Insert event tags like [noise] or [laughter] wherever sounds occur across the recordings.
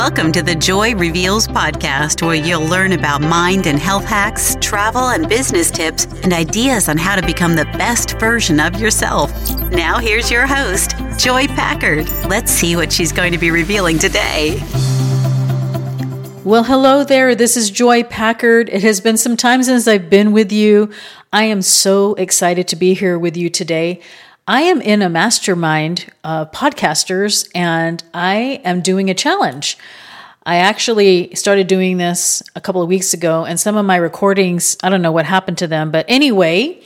Welcome to the Joy Reveals podcast, where you'll learn about mind and health hacks, travel and business tips, and ideas on how to become the best version of yourself. Now, here's your host, Joy Packard. Let's see what she's going to be revealing today. Well, hello there. This is Joy Packard. It has been some time since I've been with you. I am so excited to be here with you today. I am in a mastermind of podcasters and I am doing a challenge. I actually started doing this a couple of weeks ago, and some of my recordings, I don't know what happened to them, but anyway,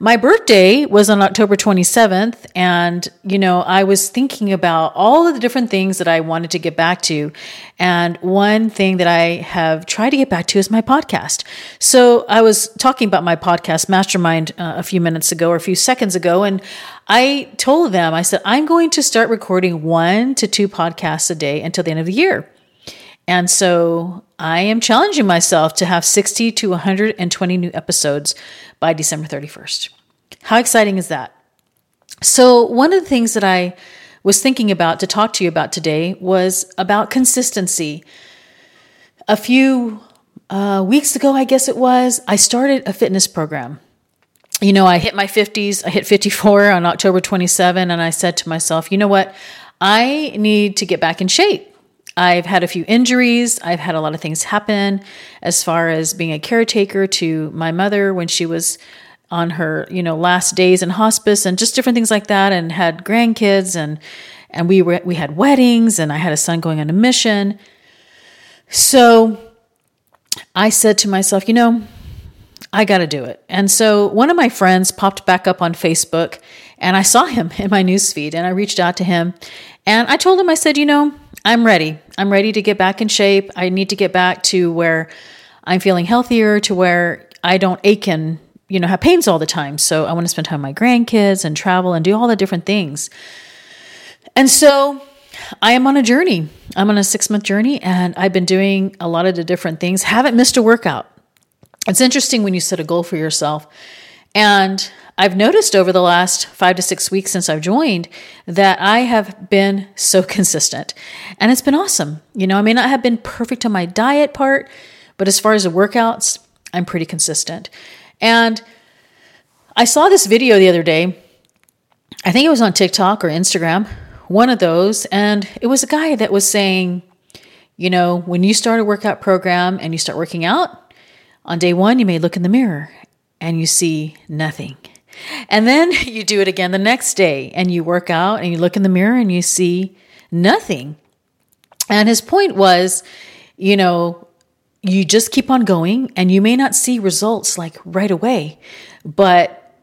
my birthday was on October 27th, and you know, I was thinking about all of the different things that I wanted to get back to. And one thing that I have tried to get back to is my podcast. So I was talking about my podcast, Mastermind, uh, a few minutes ago or a few seconds ago, and I told them, I said, I'm going to start recording one to two podcasts a day until the end of the year. And so I am challenging myself to have 60 to 120 new episodes by December 31st. How exciting is that? So, one of the things that I was thinking about to talk to you about today was about consistency. A few uh, weeks ago, I guess it was, I started a fitness program. You know, I hit my 50s, I hit 54 on October 27, and I said to myself, you know what? I need to get back in shape. I've had a few injuries. I've had a lot of things happen as far as being a caretaker to my mother when she was on her, you know, last days in hospice and just different things like that and had grandkids and and we were we had weddings and I had a son going on a mission. So I said to myself, you know, I got to do it. And so one of my friends popped back up on Facebook and I saw him [laughs] in my newsfeed and I reached out to him and I told him I said, you know, I'm ready. I'm ready to get back in shape. I need to get back to where I'm feeling healthier, to where I don't ache and, you know, have pains all the time. So I want to spend time with my grandkids and travel and do all the different things. And so I am on a journey. I'm on a six month journey and I've been doing a lot of the different things. Haven't missed a workout. It's interesting when you set a goal for yourself. And I've noticed over the last five to six weeks since I've joined that I have been so [laughs] consistent. And it's been awesome. You know, I may not have been perfect on my diet part, but as far as the workouts, I'm pretty consistent. And I saw this video the other day. I think it was on TikTok or Instagram, one of those. And it was a guy that was saying, you know, when you start a workout program and you start working out, on day one, you may look in the mirror and you see nothing. And then [laughs] you do it again the next day and you work out and you look in the mirror and you see nothing. And his point was, you know, you just keep on going and you may not see results like right away, but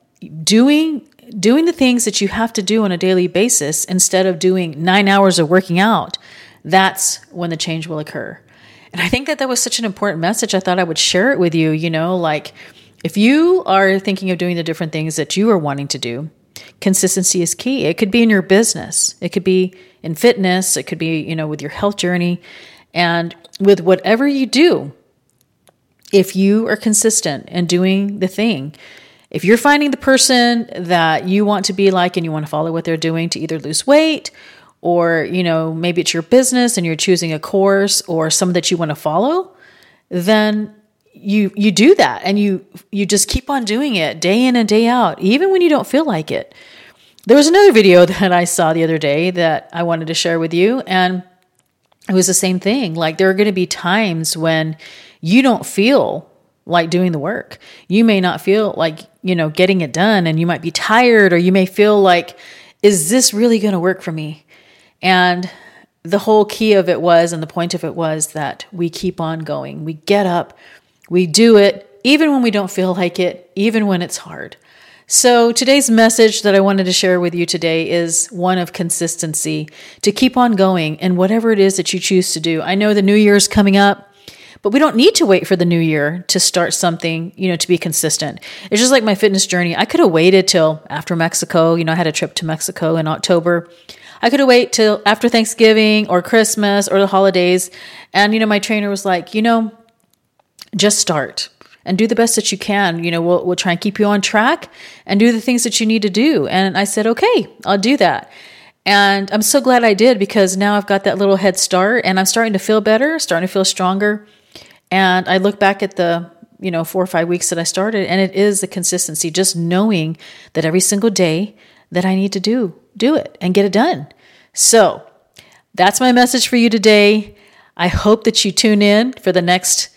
doing doing the things that you have to do on a daily basis instead of doing 9 hours of working out, that's when the change will occur. And I think that that was such an important message. I thought I would share it with you, you know, like if you are thinking of doing the different things that you are wanting to do, consistency is key. It could be in your business, it could be in fitness, it could be, you know, with your health journey. And with whatever you do, if you are consistent and doing the thing, if you're finding the person that you want to be like and you want to follow what they're doing to either lose weight or, you know, maybe it's your business and you're choosing a course or some that you want to follow, then you you do that and you you just keep on doing it day in and day out even when you don't feel like it. There was another video [laughs] that i saw the other day that i wanted to share with you and it was the same thing. Like there are going to be times when you don't feel like doing the work. You may not feel like you know getting it done and you might be tired or you may feel like is this really going to work for me? And the whole key of it was and the point of it was that we keep on going. We get up we do it even when we don't feel like it, even when it's hard. So, today's message that I wanted to share with you today is one of consistency to keep on going and whatever it is that you choose to do. I know the new year is coming up, but we don't need to wait for the new year to start something, you know, to be consistent. It's just like my fitness journey. I could have waited till after Mexico. You know, I had a trip to Mexico in October. I could have waited till after Thanksgiving or Christmas or the holidays. And, you know, my trainer was like, you know, just start and do the best that you can. You know, we'll, we'll try and keep you on track and do the things that you need to do. And I said, okay, I'll do that. And I'm so glad I did because now I've got that little head start and I'm starting to feel better, starting to feel stronger. And I look back at the, you know, four or five weeks that I started and it is the consistency, just knowing that every single day that I need to do, do it and get it done. So that's my message for you today. I hope that you tune in for the next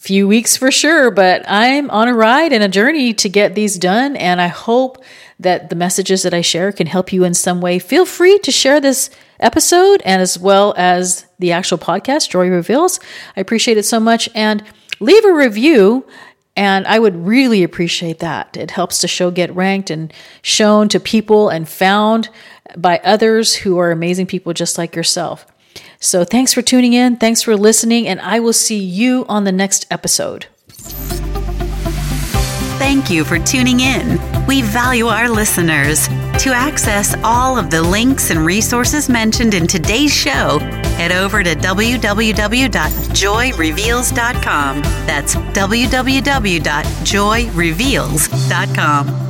few weeks for sure, but I'm on a ride and a journey to get these done. And I hope that the messages that I share can help you in some way. Feel free to share this episode and as well as the actual podcast, Joy Reveals. I appreciate it so much. And leave a review. And I would really appreciate that. It helps the show get ranked and shown to people and found by others who are amazing people just like yourself. So thanks for tuning in. Thanks for listening. And I will see you on the next episode. Thank you for tuning in. We value our listeners. To access all of the links and resources mentioned in today's show, head over to www.joyreveals.com. That's www.joyreveals.com.